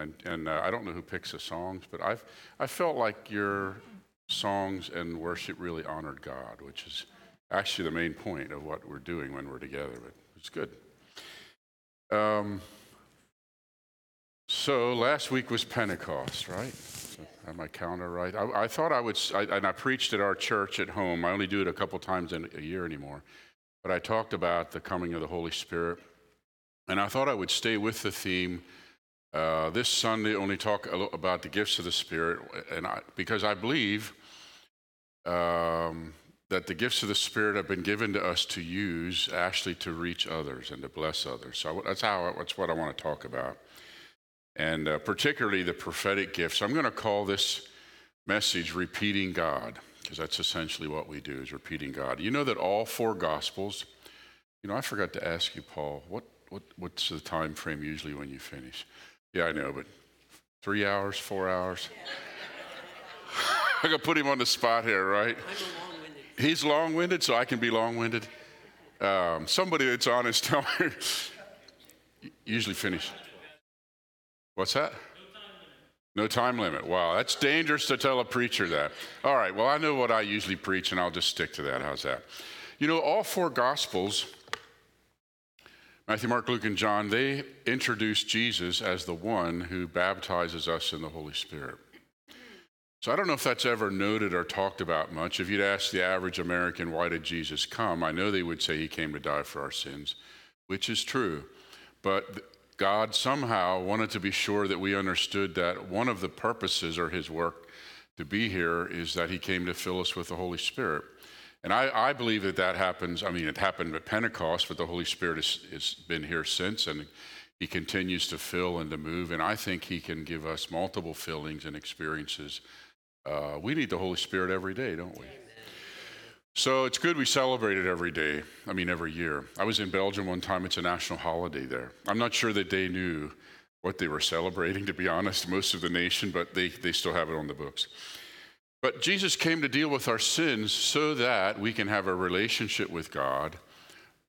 And, and uh, I don't know who picks the songs, but I've, I felt like your songs and worship really honored God, which is actually the main point of what we're doing when we're together. But it's good. Um, so last week was Pentecost, right? I have my calendar right. I, I thought I would, I, and I preached at our church at home. I only do it a couple times in a year anymore. But I talked about the coming of the Holy Spirit. And I thought I would stay with the theme uh, this Sunday, only talk about the gifts of the Spirit, and I, because I believe um, that the gifts of the Spirit have been given to us to use actually to reach others and to bless others. So that's how that's what I want to talk about, and uh, particularly the prophetic gifts. I'm going to call this message "Repeating God" because that's essentially what we do is repeating God. You know that all four Gospels. You know, I forgot to ask you, Paul. What what what's the time frame usually when you finish? Yeah, I know, but three hours, four hours. I gotta put him on the spot here, right? He's long winded, so I can be long winded. Um, somebody that's honest, tell me. Usually finish. What's that? No time limit. Wow, that's dangerous to tell a preacher that. All right, well, I know what I usually preach, and I'll just stick to that. How's that? You know, all four Gospels Matthew, Mark, Luke, and John, they introduce Jesus as the one who baptizes us in the Holy Spirit. So I don't know if that's ever noted or talked about much. If you'd ask the average American, why did Jesus come? I know they would say he came to die for our sins, which is true. But God somehow wanted to be sure that we understood that one of the purposes or his work to be here is that he came to fill us with the Holy Spirit. And I, I, believe that that happens. I mean, it happened at Pentecost, but the Holy Spirit has, has been here since, and He continues to fill and to move. And I think He can give us multiple fillings and experiences. Uh, we need the Holy Spirit every day, don't we? So it's good we celebrate it every day. I mean, every year. I was in Belgium one time, it's a national holiday there. I'm not sure that they knew what they were celebrating, to be honest, most of the nation, but they, they still have it on the books. But Jesus came to deal with our sins so that we can have a relationship with God,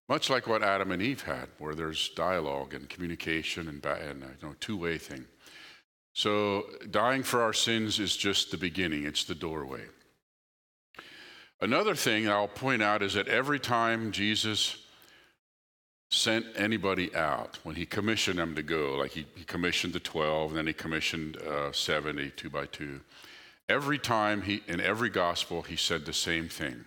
much like what Adam and Eve had, where there's dialogue and communication and, and uh, you know, two-way thing. So dying for our sins is just the beginning, it's the doorway. Another thing I'll point out is that every time Jesus sent anybody out, when he commissioned them to go, like he, he commissioned the 12, and then he commissioned uh, 70, two by two, Every time he, in every gospel, he said the same thing.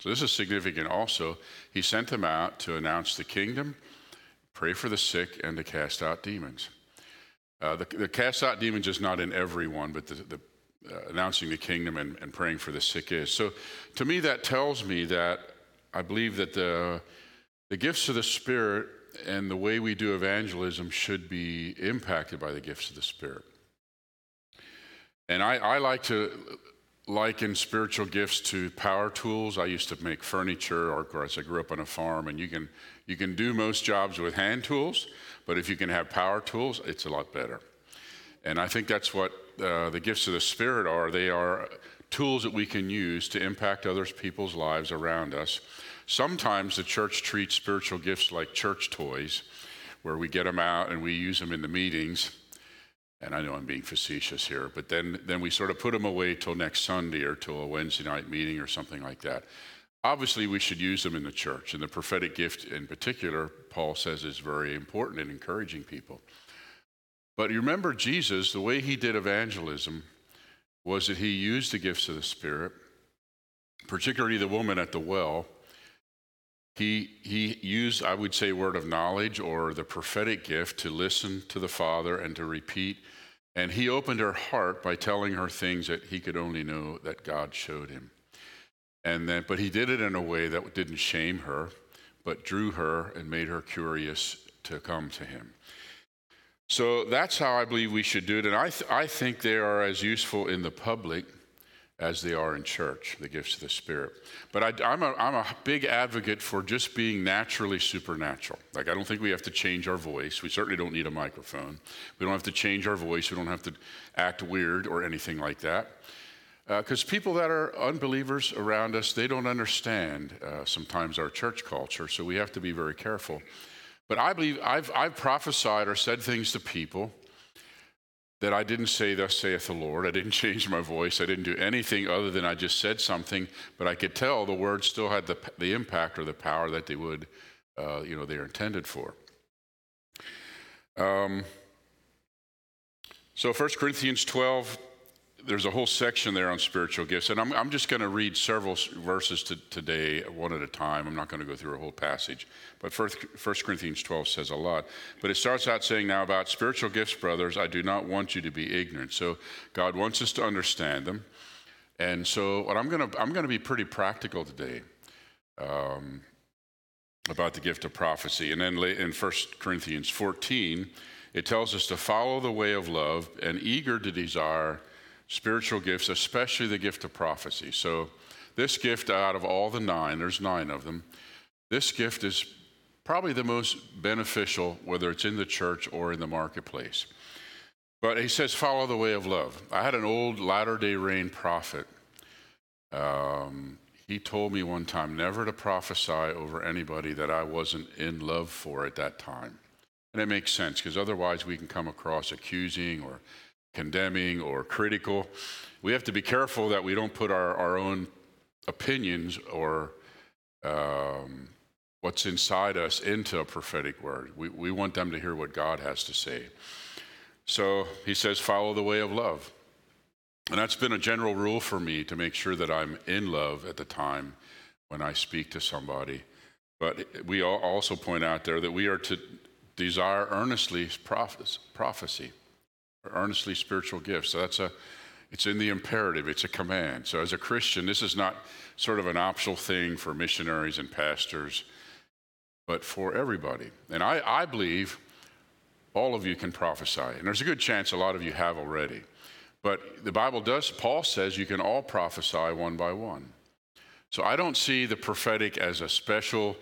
So this is significant also. He sent them out to announce the kingdom, pray for the sick, and to cast out demons. Uh, the, the, cast out demons is not in everyone, but the, the uh, announcing the kingdom and, and praying for the sick is. So to me, that tells me that I believe that the, the gifts of the Spirit and the way we do evangelism should be impacted by the gifts of the Spirit. And I, I like to liken spiritual gifts to power tools. I used to make furniture, or of course, I grew up on a farm, and you can, you can do most jobs with hand tools, but if you can have power tools, it's a lot better. And I think that's what uh, the gifts of the Spirit are. They are tools that we can use to impact other people's lives around us. Sometimes the church treats spiritual gifts like church toys, where we get them out and we use them in the meetings and I know I'm being facetious here, but then, then we sort of put them away till next Sunday or till a Wednesday night meeting or something like that. Obviously, we should use them in the church, and the prophetic gift in particular, Paul says, is very important in encouraging people. But you remember Jesus, the way he did evangelism was that he used the gifts of the Spirit, particularly the woman at the well. He, he used, I would say, word of knowledge or the prophetic gift to listen to the Father and to repeat and he opened her heart by telling her things that he could only know that God showed him. And then, but he did it in a way that didn't shame her, but drew her and made her curious to come to him. So that's how I believe we should do it. And I, th- I think they are as useful in the public as they are in church, the gifts of the Spirit. But I, am a, I'm a big advocate for just being naturally supernatural. Like, I don't think we have to change our voice. We certainly don't need a microphone. We don't have to change our voice. We don't have to act weird or anything like that. Because uh, people that are unbelievers around us, they don't understand uh, sometimes our church culture, so we have to be very careful. But I believe I've, I've prophesied or said things to people that I didn't say, Thus saith the Lord. I didn't change my voice. I didn't do anything other than I just said something, but I could tell the words still had the, the impact or the power that they would, uh, you know, they're intended for. Um, so 1 Corinthians 12, there's a whole section there on spiritual gifts, and I'm, I'm just going to read several verses to, today, one at a time. I'm not going to go through a whole passage, but 1 Corinthians 12 says a lot. But it starts out saying, Now about spiritual gifts, brothers, I do not want you to be ignorant. So God wants us to understand them. And so what I'm going to, I'm going to be pretty practical today um, about the gift of prophecy. And then in 1 Corinthians 14, it tells us to follow the way of love and eager to desire spiritual gifts, especially the gift of prophecy. So, this gift out of all the nine, there's nine of them, this gift is probably the most beneficial, whether it's in the church or in the marketplace. But he says, follow the way of love. I had an old Latter day Rain prophet. Um, he told me one time never to prophesy over anybody that I wasn't in love for at that time. And it makes sense because otherwise we can come across accusing or condemning or critical. We have to be careful that we don't put our, our own opinions or um, what's inside us into a prophetic word. We, we want them to hear what God has to say. So he says, follow the way of love. And that's been a general rule for me to make sure that I'm in love at the time when I speak to somebody. But we also point out there that we are to desire earnestly prophecy, earnestly spiritual gifts. So that's a, it's in the imperative, it's a command. So as a Christian, this is not sort of an optional thing for missionaries and pastors, but for everybody. And I, I believe all of you can prophesy. And there's a good chance a lot of you have already. But the Bible does, Paul says you can all prophesy one by one. So I don't see the prophetic as a special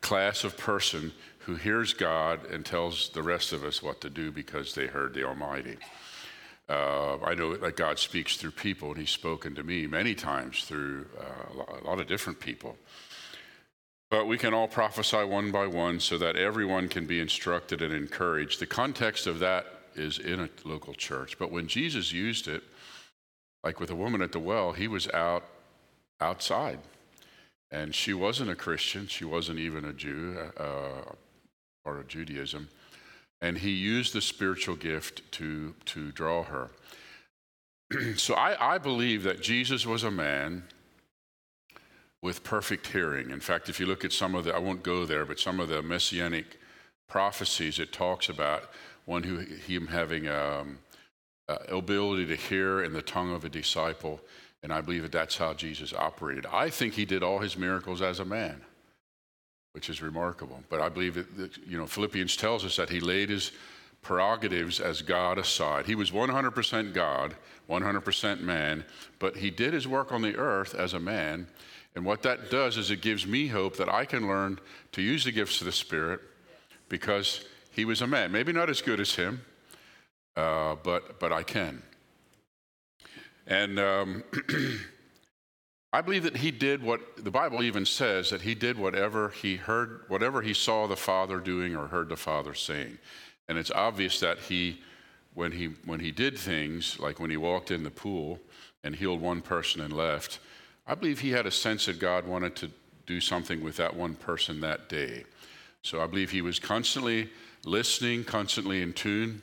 class of person who hears God and tells the rest of us what to do because they heard the Almighty. Uh, I know that God speaks through people, and He's spoken to me many times through uh, a lot of different people. But we can all prophesy one by one so that everyone can be instructed and encouraged. The context of that is in a local church. But when Jesus used it, like with a woman at the well, he was out outside. And she wasn't a Christian. She wasn't even a Jew. Uh, part of Judaism. And he used the spiritual gift to, to draw her. so I, I believe that Jesus was a man with perfect hearing. In fact, if you look at some of the, I won't go there, but some of the messianic prophecies, it talks about one who him having um, uh, ability to hear in the tongue of a disciple, and I believe that that's how Jesus operated. I think he did all his miracles as a man which is remarkable. But I believe that, you know, Philippians tells us that he laid his prerogatives as God aside. He was 100% God, 100% man, but he did his work on the earth as a man. And what that does is it gives me hope that I can learn to use the gifts of the Spirit because he was a man. Maybe not as good as him, uh, but, but I can. And um, I believe that he did what the Bible even says that he did whatever he heard, whatever he saw the Father doing or heard the Father saying. And it's obvious that he, when he, when he did things, like when he walked in the pool and healed one person and left, I believe he had a sense that God wanted to do something with that one person that day. So I believe he was constantly listening, constantly in tune.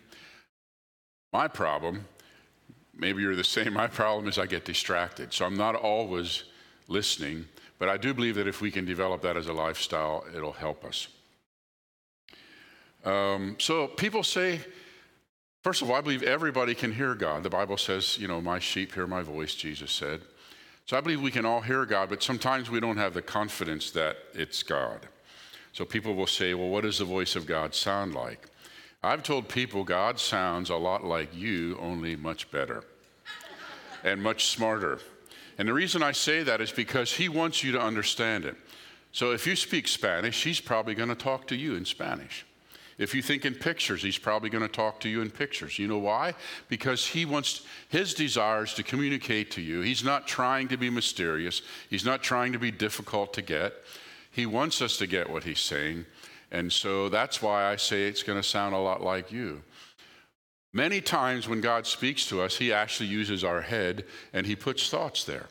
My problem Maybe you're the same. My problem is I get distracted. So I'm not always listening, but I do believe that if we can develop that as a lifestyle, it'll help us. Um, so people say, first of all, I believe everybody can hear God. The Bible says, you know, my sheep hear my voice, Jesus said. So I believe we can all hear God, but sometimes we don't have the confidence that it's God. So people will say, well, what does the voice of God sound like? I've told people God sounds a lot like you, only much better and much smarter. And the reason I say that is because He wants you to understand it. So if you speak Spanish, He's probably going to talk to you in Spanish. If you think in pictures, he's probably going to talk to you in pictures. You know why? Because he wants his desires to communicate to you. He's not trying to be mysterious, he's not trying to be difficult to get. He wants us to get what he's saying. And so that's why I say it's going to sound a lot like you. Many times when God speaks to us, He actually uses our head and He puts thoughts there.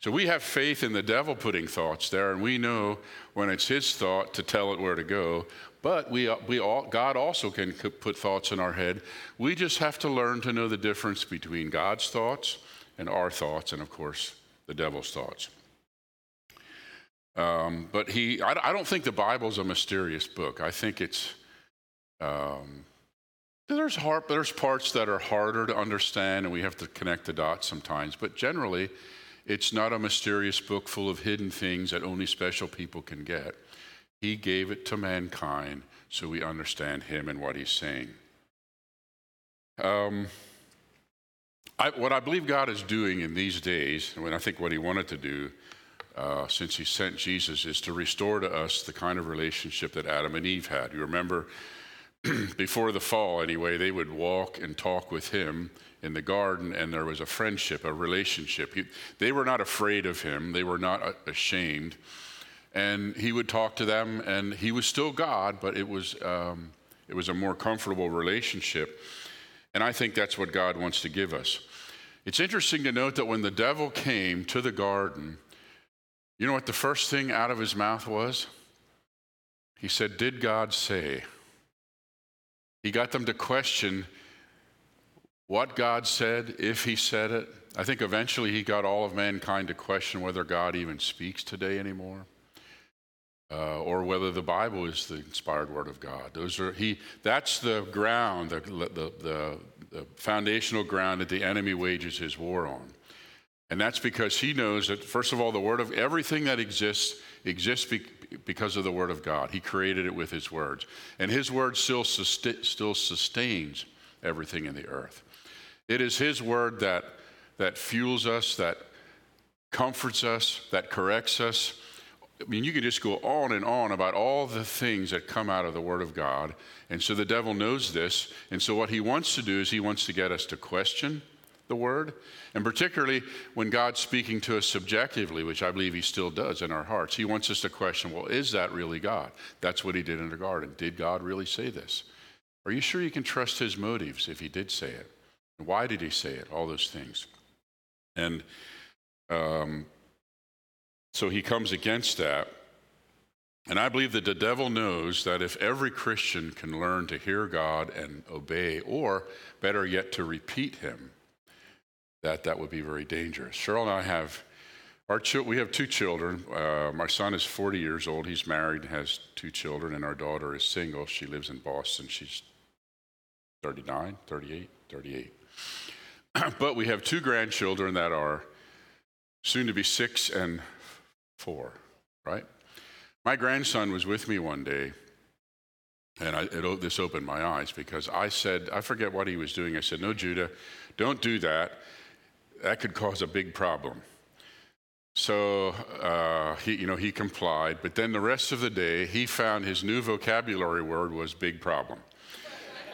So we have faith in the devil putting thoughts there, and we know when it's his thought to tell it where to go. But we, we all, God also can put thoughts in our head. We just have to learn to know the difference between God's thoughts and our thoughts, and of course, the devil's thoughts. Um, but he, I, I, don't think the Bible's a mysterious book. I think it's, um, there's, hard, there's parts that are harder to understand, and we have to connect the dots sometimes. But generally, it's not a mysterious book full of hidden things that only special people can get. He gave it to mankind so we understand him and what he's saying. Um, I, what I believe God is doing in these days, and I think what he wanted to do uh, since he sent Jesus, is to restore to us the kind of relationship that Adam and Eve had. You remember before the fall, anyway, they would walk and talk with him in the garden, and there was a friendship, a relationship. He, they were not afraid of him, they were not ashamed. And he would talk to them, and he was still God, but it was, um, it was a more comfortable relationship. And I think that's what God wants to give us. It's interesting to note that when the devil came to the garden, you know what the first thing out of his mouth was? He said, Did God say? He got them to question what God said, if He said it. I think eventually He got all of mankind to question whether God even speaks today anymore. Uh, or whether the Bible is the inspired word of God. Those are he. That's the ground, the, the, the, the foundational ground that the enemy wages his war on, and that's because he knows that first of all, the word of everything that exists exists be, because of the word of God. He created it with his words, and his word still still sustains everything in the earth. It is His word that, that fuels us, that comforts us, that corrects us. I mean, you can just go on and on about all the things that come out of the Word of God. And so the devil knows this. And so what he wants to do is he wants to get us to question the Word. And particularly when God's speaking to us subjectively, which I believe he still does in our hearts, he wants us to question well, is that really God? That's what he did in the garden. Did God really say this? Are you sure you can trust his motives if he did say it? Why did he say it? All those things. And um, so he comes against that. And I believe that the devil knows that if every Christian can learn to hear God and obey, or better yet, to repeat him, that that would be very dangerous. Cheryl and I have our ch- we have two children. Uh, my son is 40 years old. He's married, has two children, and our daughter is single. She lives in Boston. She's 39, 38, 38. but we have two grandchildren that are soon to be six and four, right? My grandson was with me one day, and I, it, this opened my eyes because I said, I forget what he was doing. I said, No, Judah, don't do that. That could cause a big problem. So uh, he, you know, he complied. But then the rest of the day, he found his new vocabulary word was big problem.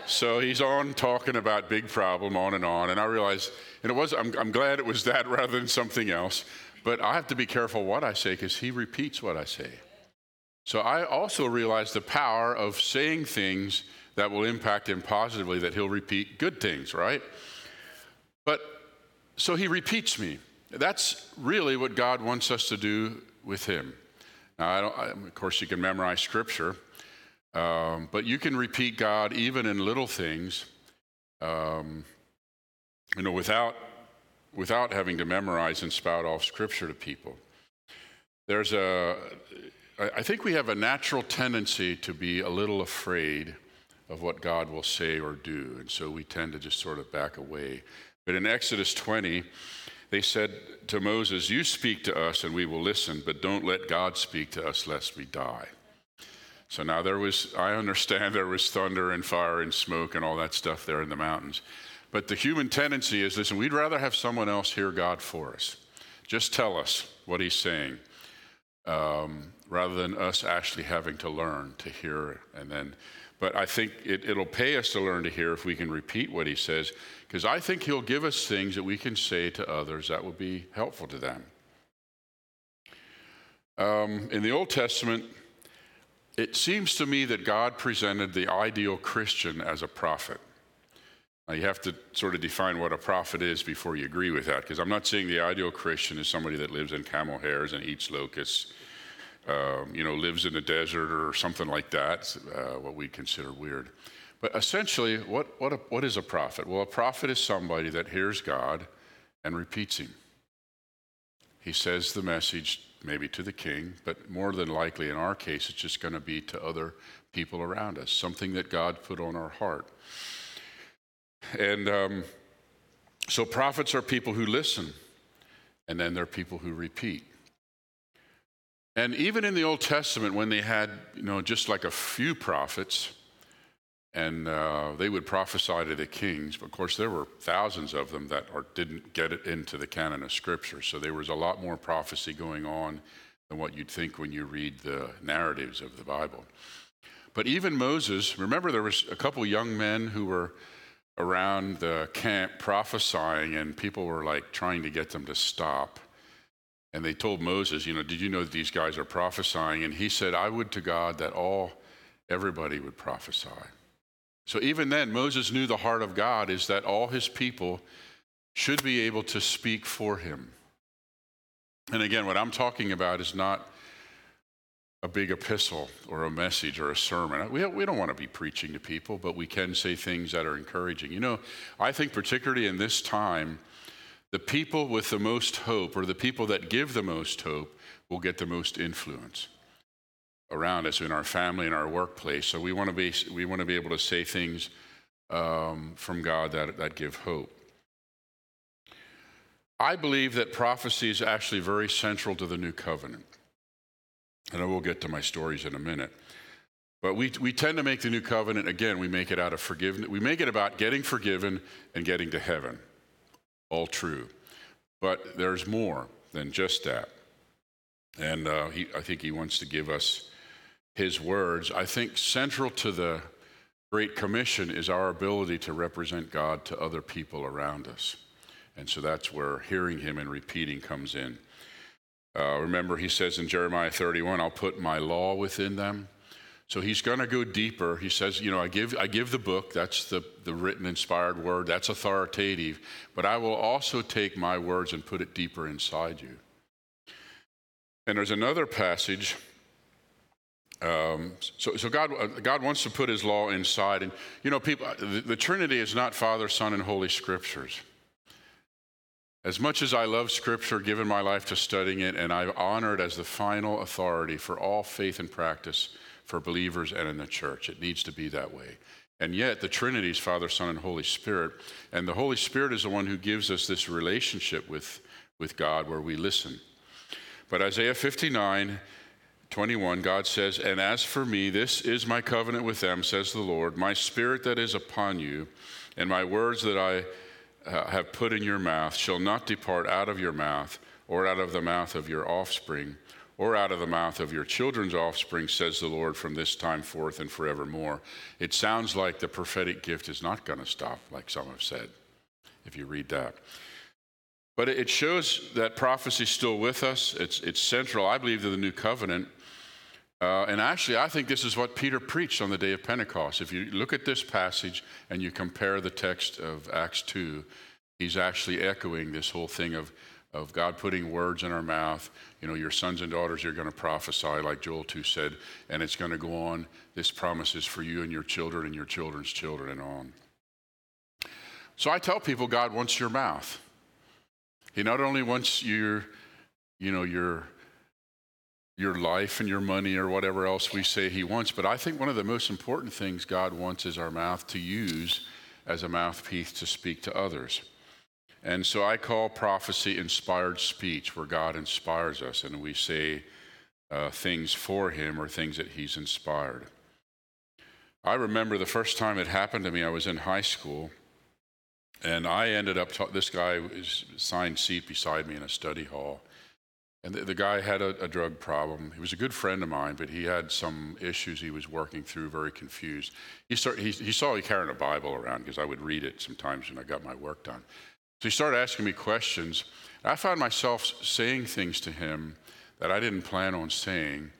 So he's on talking about big problem, on and on. And I realized, and it was, I'm, I'm glad it was that rather than something else. But I have to be careful what I say because he repeats what I say. So I also realize the power of saying things that will impact him positively, that he'll repeat good things, right? But so he repeats me. That's really what God wants us to do with him. Now, I I, of course, you can memorize scripture, um, but you can repeat God even in little things, um, you know, without, without having to memorize and spout off scripture to people. There's a, I think we have a natural tendency to be a little afraid of what God will say or do, and so we tend to just sort of back away. But in Exodus 20, they said to Moses, You speak to us and we will listen, but don't let God speak to us lest we die. So now there was, I understand there was thunder and fire and smoke and all that stuff there in the mountains. But the human tendency is listen, we'd rather have someone else hear God for us. Just tell us what he's saying um, rather than us actually having to learn to hear and then. But I think it, it'll pay us to learn to hear if we can repeat what he says, because I think he'll give us things that we can say to others that will be helpful to them. Um, in the Old Testament, it seems to me that God presented the ideal Christian as a prophet. Now, you have to sort of define what a prophet is before you agree with that, because I'm not saying the ideal Christian is somebody that lives in camel hairs and eats locusts, um, you know, lives in the desert or something like that, uh, what we consider weird. But essentially, what, what, a, what is a prophet? Well, a prophet is somebody that hears God and repeats him. He says the message maybe to the king, but more than likely in our case, it's just going to be to other people around us, something that God put on our heart. And um, so prophets are people who listen, and then they're people who repeat. And even in the Old Testament, when they had, you know, just like a few prophets, and uh, they would prophesy to the kings. But of course, there were thousands of them that are, didn't get it into the canon of Scripture. So there was a lot more prophecy going on than what you'd think when you read the narratives of the Bible. But even Moses, remember there was a couple young men who were around the camp prophesying, and people were like trying to get them to stop. And they told Moses, you know, did you know that these guys are prophesying? And he said, I would to God that all, everybody would prophesy. So even then, Moses knew the heart of God is that all his people should be able to speak for him. And again, what I'm talking about is not a big epistle or a message or a sermon. We, don't want to be preaching to people, but we can say things that are encouraging. You know, I think particularly in this time, the people with the most hope or the people that give the most hope will get the most influence around us in our family, in our workplace. So we want to be, we want to be able to say things um, from God that, that give hope. I believe that prophecy is actually very central to the new covenant. And I will get to my stories in a minute. But we, we tend to make the new covenant, again, we make it out of forgiveness. We make it about getting forgiven and getting to heaven. All true. But there's more than just that. And uh, he, I think he wants to give us his words, I think central to the Great Commission is our ability to represent God to other people around us. And so that's where hearing him and repeating comes in. Uh, remember, he says in Jeremiah 31, I'll put my law within them. So he's going to go deeper. He says, you know, I give, I give the book, that's the, the written, inspired word, that's authoritative, but I will also take my words and put it deeper inside you. And there's another passage um, so, so God, uh, God wants to put His law inside, and you know, people. The, the Trinity is not Father, Son, and Holy Scriptures. As much as I love Scripture, given my life to studying it, and I honor it as the final authority for all faith and practice for believers and in the church, it needs to be that way. And yet, the Trinity is Father, Son, and Holy Spirit, and the Holy Spirit is the one who gives us this relationship with, with God where we listen. But Isaiah 59 21, God says, And as for me, this is my covenant with them, says the Lord, my spirit that is upon you, and my words that I uh, have put in your mouth shall not depart out of your mouth, or out of the mouth of your offspring, or out of the mouth of your children's offspring, says the Lord, from this time forth and forevermore. It sounds like the prophetic gift is not going to stop, like some have said, if you read that. But it shows that prophecy is still with us. It's, it's central, I believe, to the new covenant. Uh, and actually, I think this is what Peter preached on the day of Pentecost. If you look at this passage and you compare the text of Acts 2, he's actually echoing this whole thing of, of God putting words in our mouth. You know, your sons and daughters are going to prophesy, like Joel 2 said, and it's going to go on. This promise is for you and your children and your children's children and on. So I tell people God wants your mouth. He not only wants your, you know, your your life and your money or whatever else we say he wants. But I think one of the most important things God wants is our mouth to use as a mouthpiece to speak to others. And so I call prophecy inspired speech, where God inspires us and we say uh, things for him or things that he's inspired. I remember the first time it happened to me, I was in high school. And I ended up, ta- this guy was assigned seat beside me in a study hall. And the, the guy had a, a, drug problem. He was a good friend of mine, but he had some issues he was working through, very confused. He, started, he, he saw me carrying a Bible around because I would read it sometimes when I got my work done. So he started asking me questions. I found myself saying things to him that I didn't plan on saying.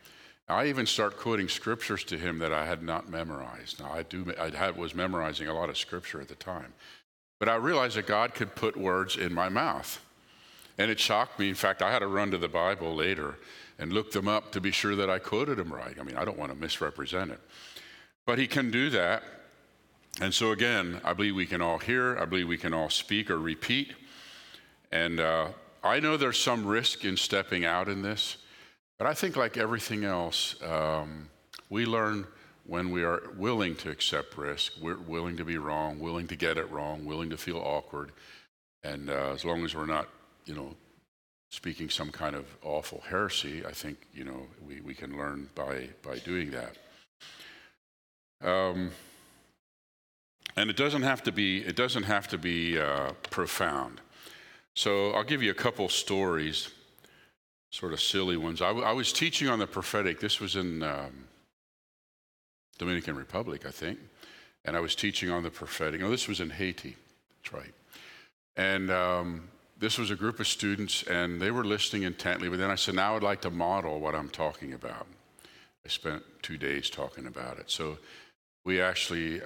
I even start quoting scriptures to him that I had not memorized. Now I do. I had, was memorizing a lot of scripture at the time, But I realized that God could put words in my mouth. And it shocked me. In fact, I had to run to the Bible later and look them up to be sure that I quoted them right. I mean, I don't want to misrepresent it. But He can do that. And so, again, I believe we can all hear, I believe we can all speak or repeat. And uh, I know there's some risk in stepping out in this, but I think, like everything else, um, we learn when we are willing to accept risk, we're willing to be wrong, willing to get it wrong, willing to feel awkward. And uh, as long as we're not, you know, speaking some kind of awful heresy, I think, you know, we, we can learn by, by doing that. Um, and it doesn't have to be, it doesn't have to be uh, profound. So I'll give you a couple stories, sort of silly ones. I, I was teaching on the prophetic. This was in um, Dominican Republic, I think. And I was teaching on the prophetic. No, this was in Haiti. That's right. And um, this was a group of students, and they were listening intently. But then I said, now I'd like to model what I'm talking about. I spent two days talking about it. So we actually,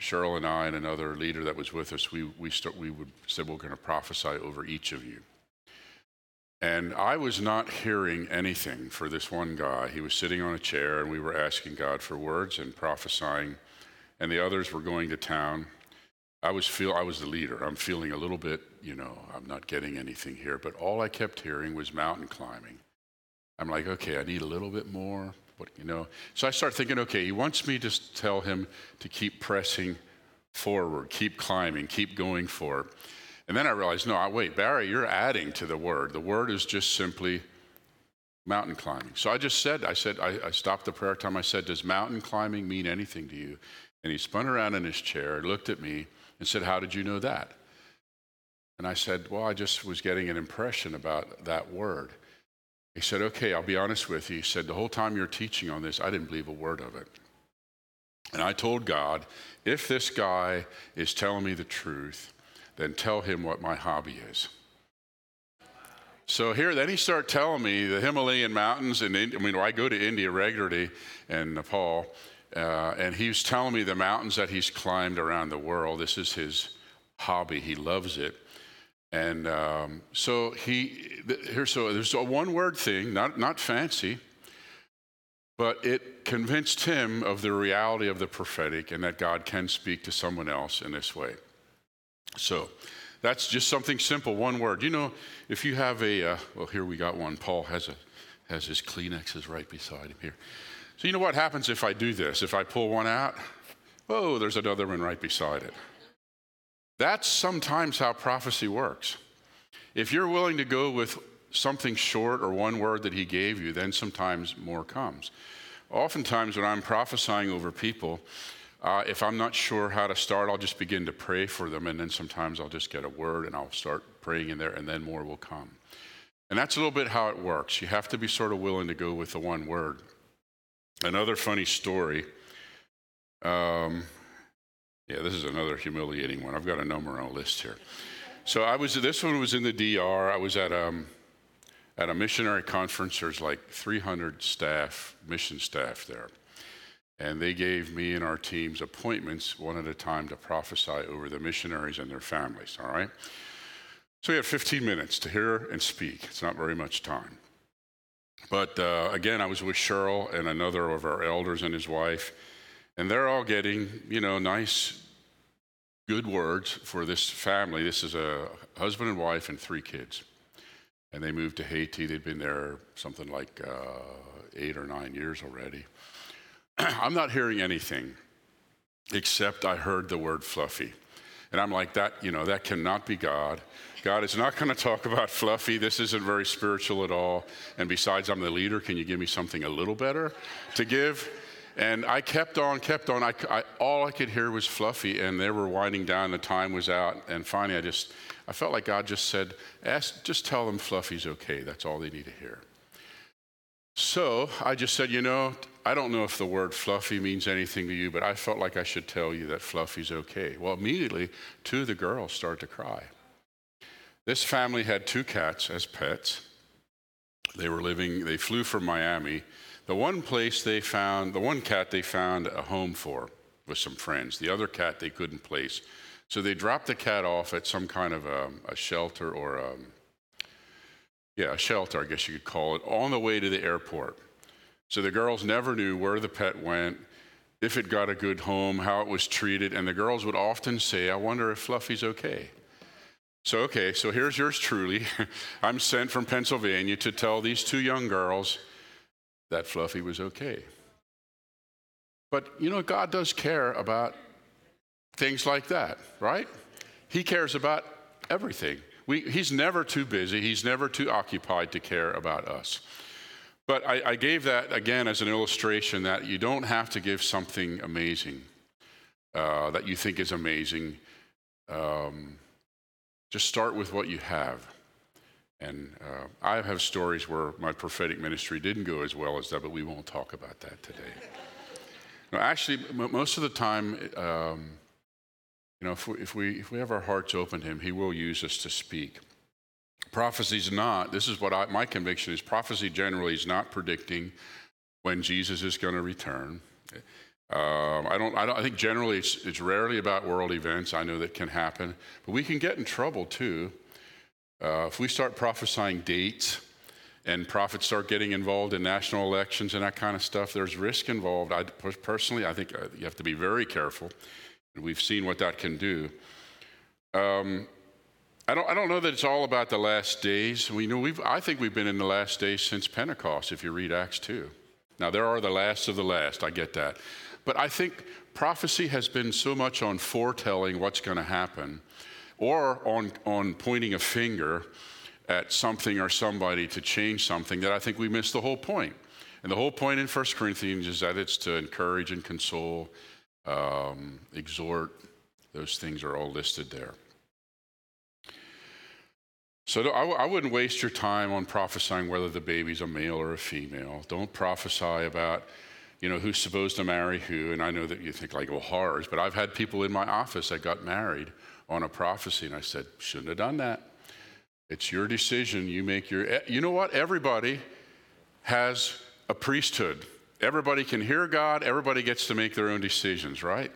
Cheryl and I and another leader that was with us, we, we, start, we would, said we're going to prophesy over each of you. And I was not hearing anything for this one guy. He was sitting on a chair, and we were asking God for words and prophesying, and the others were going to town. I was feel I was the leader. I'm feeling a little bit, you know, I'm not getting anything here, but all I kept hearing was mountain climbing. I'm like, okay, I need a little bit more, but you know. So I start thinking, okay, he wants me to tell him to keep pressing forward, keep climbing, keep going for it. And then I realized, no, wait, Barry, you're adding to the word. The word is just simply mountain climbing. So I just said, I said, I, I, stopped the prayer time. I said, Does mountain climbing mean anything to you? And he spun around in his chair, looked at me, and said, How did you know that? And I said, Well, I just was getting an impression about that word. He said, Okay, I'll be honest with you. He said, The whole time you're teaching on this, I didn't believe a word of it. And I told God, If this guy is telling me the truth, then tell him what my hobby is. So here, then he started telling me the Himalayan mountains, and I mean, I go to India regularly and Nepal, uh, and he was telling me the mountains that he's climbed around the world. This is his hobby; he loves it. And um, so he here, so there's a one-word thing, not not fancy, but it convinced him of the reality of the prophetic and that God can speak to someone else in this way. So that's just something simple, one word. You know, if you have a, uh, well, here we got one. Paul has, a, has his Kleenexes right beside him here. So you know what happens if I do this? If I pull one out, oh, there's another one right beside it. That's sometimes how prophecy works. If you're willing to go with something short or one word that he gave you, then sometimes more comes. Oftentimes, when I'm prophesying over people, uh, if I'm not sure how to start, I'll just begin to pray for them, and then sometimes I'll just get a word and I'll start praying in there, and then more will come. And that's a little bit how it works. You have to be sort of willing to go with the one word. Another funny story. Um, yeah, this is another humiliating one. I've got a number on a list here. So I was. This one was in the DR. I was at um, at a missionary conference. There's like 300 staff, mission staff there. And they gave me and our teams appointments one at a time to prophesy over the missionaries and their families, all right? So we had 15 minutes to hear and speak. It's not very much time. But uh, again, I was with Cheryl and another of our elders and his wife, and they're all getting, you know, nice, good words for this family. This is a husband and wife and three kids. And they moved to Haiti. They'd been there something like uh, eight or nine years already. I'm not hearing anything except I heard the word fluffy. And I'm like, that, you know, that cannot be God. God is not going to talk about fluffy. This isn't very spiritual at all. And besides, I'm the leader. Can you give me something a little better to give? And I kept on, kept on. I, I, all I could hear was fluffy, and they were winding down. The time was out, and finally, I just, I felt like God just said, "Ask, just tell them fluffy's okay. That's all they need to hear." So I just said, you know, I don't know if the word fluffy means anything to you, but I felt like I should tell you that fluffy's okay. Well, immediately, two of the girls started to cry. This family had two cats as pets. They were living, they flew from Miami. The one place they found, the one cat they found a home for with some friends. The other cat they couldn't place. So they dropped the cat off at some kind of a, a shelter or, a, yeah, a shelter, I guess you could call it, on the way to the airport. So the girls never knew where the pet went, if it got a good home, how it was treated, and the girls would often say, I wonder if Fluffy's okay. So, okay, so here's yours truly. I'm sent from Pennsylvania to tell these two young girls that Fluffy was okay. But you know, God does care about things like that, right? He cares about everything. We, he's never too busy, he's never too occupied to care about us. But I, I gave that again as an illustration that you don't have to give something amazing uh, that you think is amazing. Um, just start with what you have. And uh, I have stories where my prophetic ministry didn't go as well as that, but we won't talk about that today. no, actually, m- most of the time, um, you know, if we, if, we, if we have our hearts open to Him, He will use us to speak. Prophecy is not, this is what I, my conviction is prophecy generally is not predicting when Jesus is going to return. Um, I, don't, I don't. I think generally it's, it's rarely about world events. I know that can happen, but we can get in trouble too uh, if we start prophesying dates and prophets start getting involved in national elections and that kind of stuff. There's risk involved. I personally, I think uh, you have to be very careful. We've seen what that can do. Um, I don't, I don't know that it's all about the last days. We know we've, I think we've been in the last days since Pentecost, if you read Acts 2. Now, there are the last of the last, I get that. But I think prophecy has been so much on foretelling what's going to happen or on, on pointing a finger at something or somebody to change something that I think we miss the whole point. And the whole point in 1 Corinthians is that it's to encourage and console, um, exhort. Those things are all listed there. So I, I wouldn't waste your time on prophesying whether the baby's a male or a female. Don't prophesy about you know, who's supposed to marry who. And I know that you think like, well, horrors, but I've had people in my office that got married on a prophecy, and I said, shouldn't have done that. It's your decision. You make your, you know what? Everybody has a priesthood. Everybody can hear God. Everybody gets to make their own decisions, right?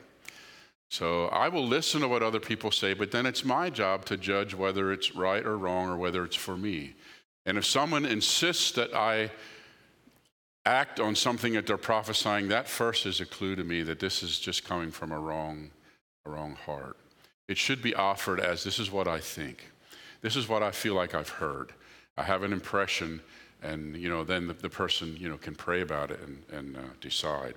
So I will listen to what other people say, but then it's my job to judge whether it's right or wrong or whether it's for me. And if someone insists that I act on something that they're prophesying, that first is a clue to me that this is just coming from a wrong, a wrong heart. It should be offered as this is what I think. This is what I feel like I've heard. I have an impression, and you know, then the, the person you know can pray about it and, and uh, decide.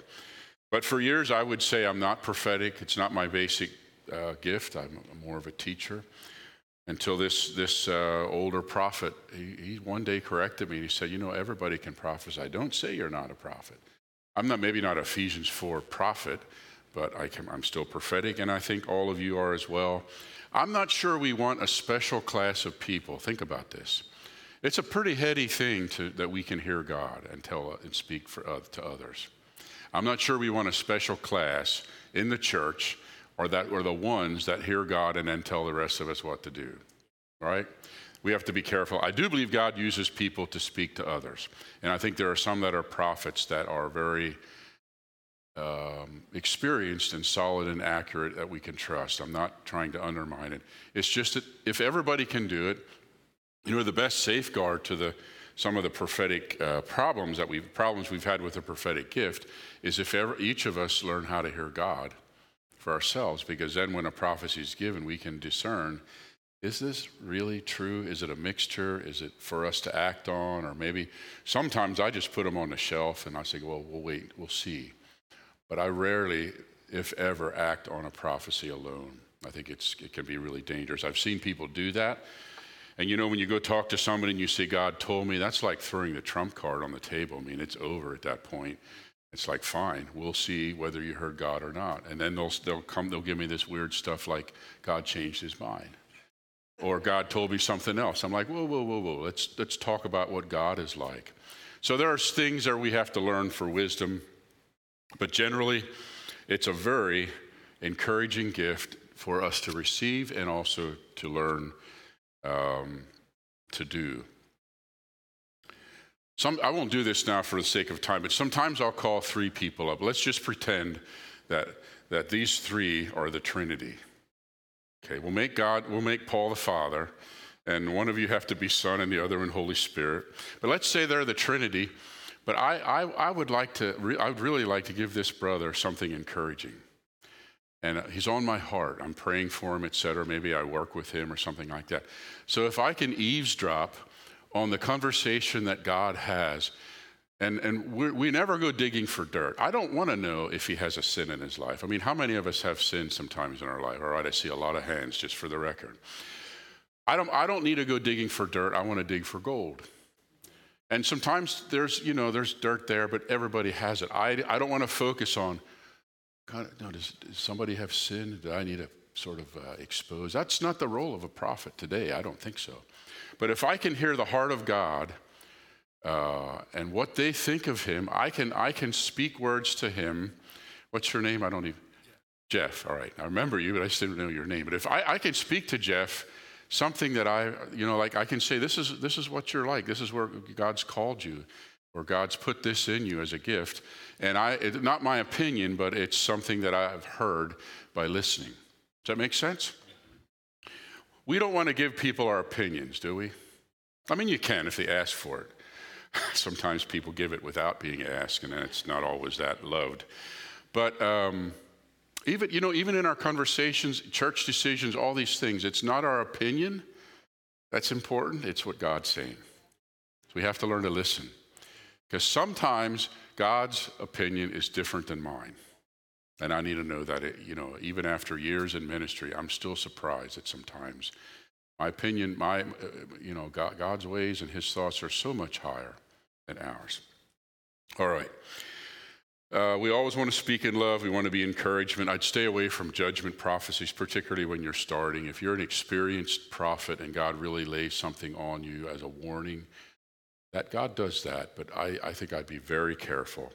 But for years, I would say I'm not prophetic. It's not my basic uh, gift. I'm more of a teacher until this, this uh, older prophet, he, he, one day corrected me. And He said, You know, everybody can prophesy. Don't say you're not a prophet. I'm not, maybe not Ephesians 4 prophet, but I I'm still prophetic, and I think all of you are as well. I'm not sure we want a special class of people. Think about this. It's a pretty heady thing to, that we can hear God and tell and speak for, uh, to others. I'm not sure we want a special class in the church or that are the ones that hear God and then tell the rest of us what to do. Right? We have to be careful. I do believe God uses people to speak to others. And I think there are some that are prophets that are very um, experienced and solid and accurate that we can trust. I'm not trying to undermine it. It's just that if everybody can do it, you know, the best safeguard to the some of the prophetic uh, problems that we've problems we've had with the prophetic gift is if ever, each of us learn how to hear God for ourselves because then when a prophecy is given, we can discern is this really true? Is it a mixture? Is it for us to act on? Or maybe sometimes I just put them on the shelf and I say, well, we'll wait, we'll see. But I rarely, if ever, act on a prophecy alone. I think it's, it can be really dangerous. I've seen people do that. And you know, when you go talk to somebody and you say, God told me, that's like throwing the trump card on the table. I mean, it's over at that point. It's like, fine, we'll see whether you heard God or not. And then they'll, they'll come, they'll give me this weird stuff like God changed his mind. Or God told me something else. I'm like, whoa, whoa, whoa, whoa. Let's, let's talk about what God is like. So there are things that we have to learn for wisdom. But generally, it's a very encouraging gift for us to receive and also to learn um, to do. Some, I won't do this now for the sake of time, but sometimes I'll call three people up. Let's just pretend that, that these three are the Trinity. Okay, we'll make God, we'll make Paul the Father, and one of you have to be Son and the other one Holy Spirit. But let's say they're the Trinity. But I, I, I would like to, I would really like to give this brother something encouraging. And uh, he's on my heart. I'm praying for him, et cetera. Maybe I work with him or something like that. So if I can eavesdrop on the conversation that God has, and, and we never go digging for dirt. I don't want to know if he has a sin in his life. I mean, how many of us have sin sometimes in our life? All right, I see a lot of hands just for the record. I don't, I don't need to go digging for dirt. I want to dig for gold. And sometimes there's, you know, there's dirt there, but everybody has it. I, I don't want to focus on, God, no, does, does somebody have sin? Do I need to sort of uh, expose? That's not the role of a prophet today. I don't think so. But if I can hear the heart of God uh, and what they think of him, I can, I can speak words to him. What's your name? I don't even. Jeff. All right. I remember you, but I still don't know your name. But if I, I can speak to Jeff something that I, you know, like I can say, this is, this is what you're like. This is where God's called you, or God's put this in you as a gift. And I, it, not my opinion, but it's something that I've heard by listening. Does that make sense? We don't want to give people our opinions, do we? I mean, you can if they ask for it. Sometimes people give it without being asked, and it's not always that loved. But um, even, you know, even in our conversations, church decisions, all these things, it's not our opinion that's important, it's what God's saying. So we have to learn to listen. Because sometimes God's opinion is different than mine. And I need to know that, it, you know, even after years in ministry, I'm still surprised that sometimes my opinion, my, uh, you know, God, God's ways and his thoughts are so much higher than ours. All right. Uh, we always want to speak in love. We want to be encouragement. I'd stay away from judgment prophecies, particularly when you're starting. If you're an experienced prophet and God really lays something on you as a warning, that God does that. But I, I think I'd be very careful.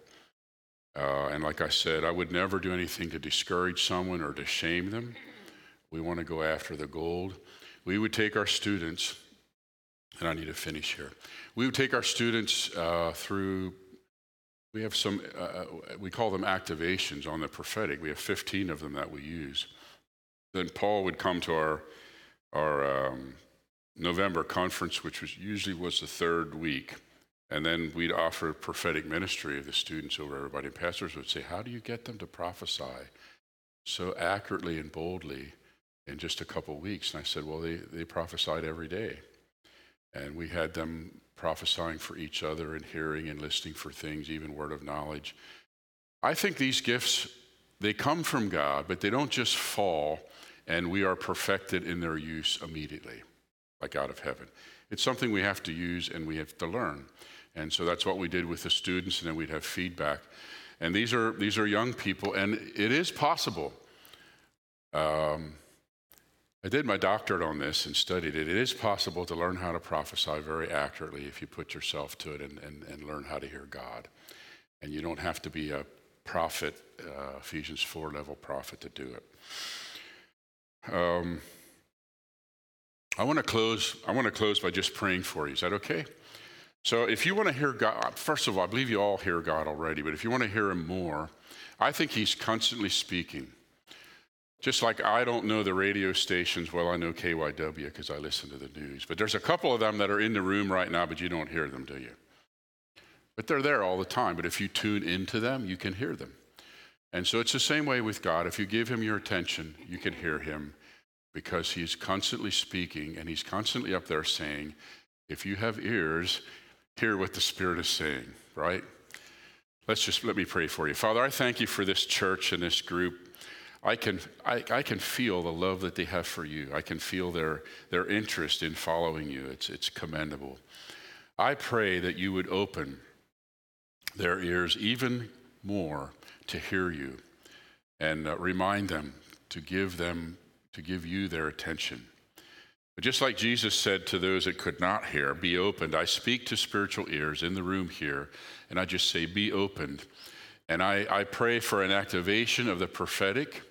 Uh, and like I said, I would never do anything to discourage someone or to shame them. We want to go after the gold. We would take our students, and I need to finish here. We would take our students uh, through we have some, uh, uh, we call them activations on the prophetic. We have 15 of them that we use. Then Paul would come to our, our um, November conference, which was usually was the third week. And then we'd offer prophetic ministry of the students over everybody. And pastors would say, How do you get them to prophesy so accurately and boldly in just a couple weeks? And I said, Well, they, they prophesied every day. And we had them prophesying for each other and hearing and listening for things, even word of knowledge. I think these gifts, they come from God, but they don't just fall and we are perfected in their use immediately, like out of heaven. It's something we have to use and we have to learn. And so that's what we did with the students, and then we'd have feedback. And these are, these are young people, and it is possible. Um, I did my doctorate on this and studied it. It is possible to learn how to prophesy very accurately if you put yourself to it and, and, and learn how to hear God. And you don't have to be a prophet, uh, Ephesians 4 level prophet, to do it. Um, I want to close. I want to close by just praying for you. Is that okay? So, if you want to hear God, first of all, I believe you all hear God already, but if you want to hear Him more, I think He's constantly speaking. Just like I don't know the radio stations, well, I know KYW because I listen to the news. But there's a couple of them that are in the room right now, but you don't hear them, do you? But they're there all the time. But if you tune into them, you can hear them. And so it's the same way with God. If you give him your attention, you can hear him because he's constantly speaking and he's constantly up there saying, if you have ears, hear what the Spirit is saying, right? Let's just let me pray for you. Father, I thank you for this church and this group. I can, I, I, can feel the love that they have for you. I can feel their, their interest in following you. It's, it's commendable. I pray that you would open their ears even more to hear you and uh, remind them to give them, to give you their attention. But just like Jesus said to those that could not hear, be opened. I speak to spiritual ears in the room here, and I just say, be opened. And I, I pray for an activation of the prophetic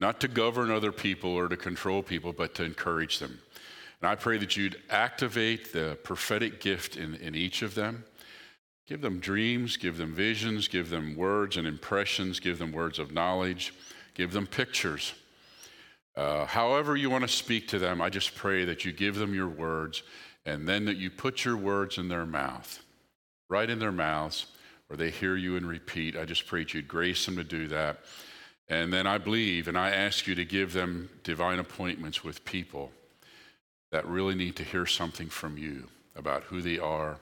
not to govern other people or to control people, but to encourage them. And I pray that you'd activate the prophetic gift in, in each of them. Give them dreams, give them visions, give them words and impressions, give them words of knowledge, give them pictures. Uh, however, you want to speak to them, I just pray that you give them your words and then that you put your words in their mouth, right in their mouths, where they hear you and repeat. I just pray that you'd grace them to do that. And then I believe and I ask you to give them divine appointments with people that really need to hear something from you about who they are,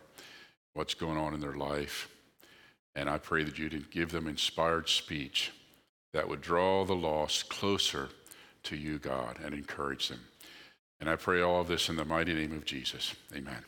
what's going on in their life. And I pray that you'd give them inspired speech that would draw the lost closer to you, God, and encourage them. And I pray all of this in the mighty name of Jesus. Amen.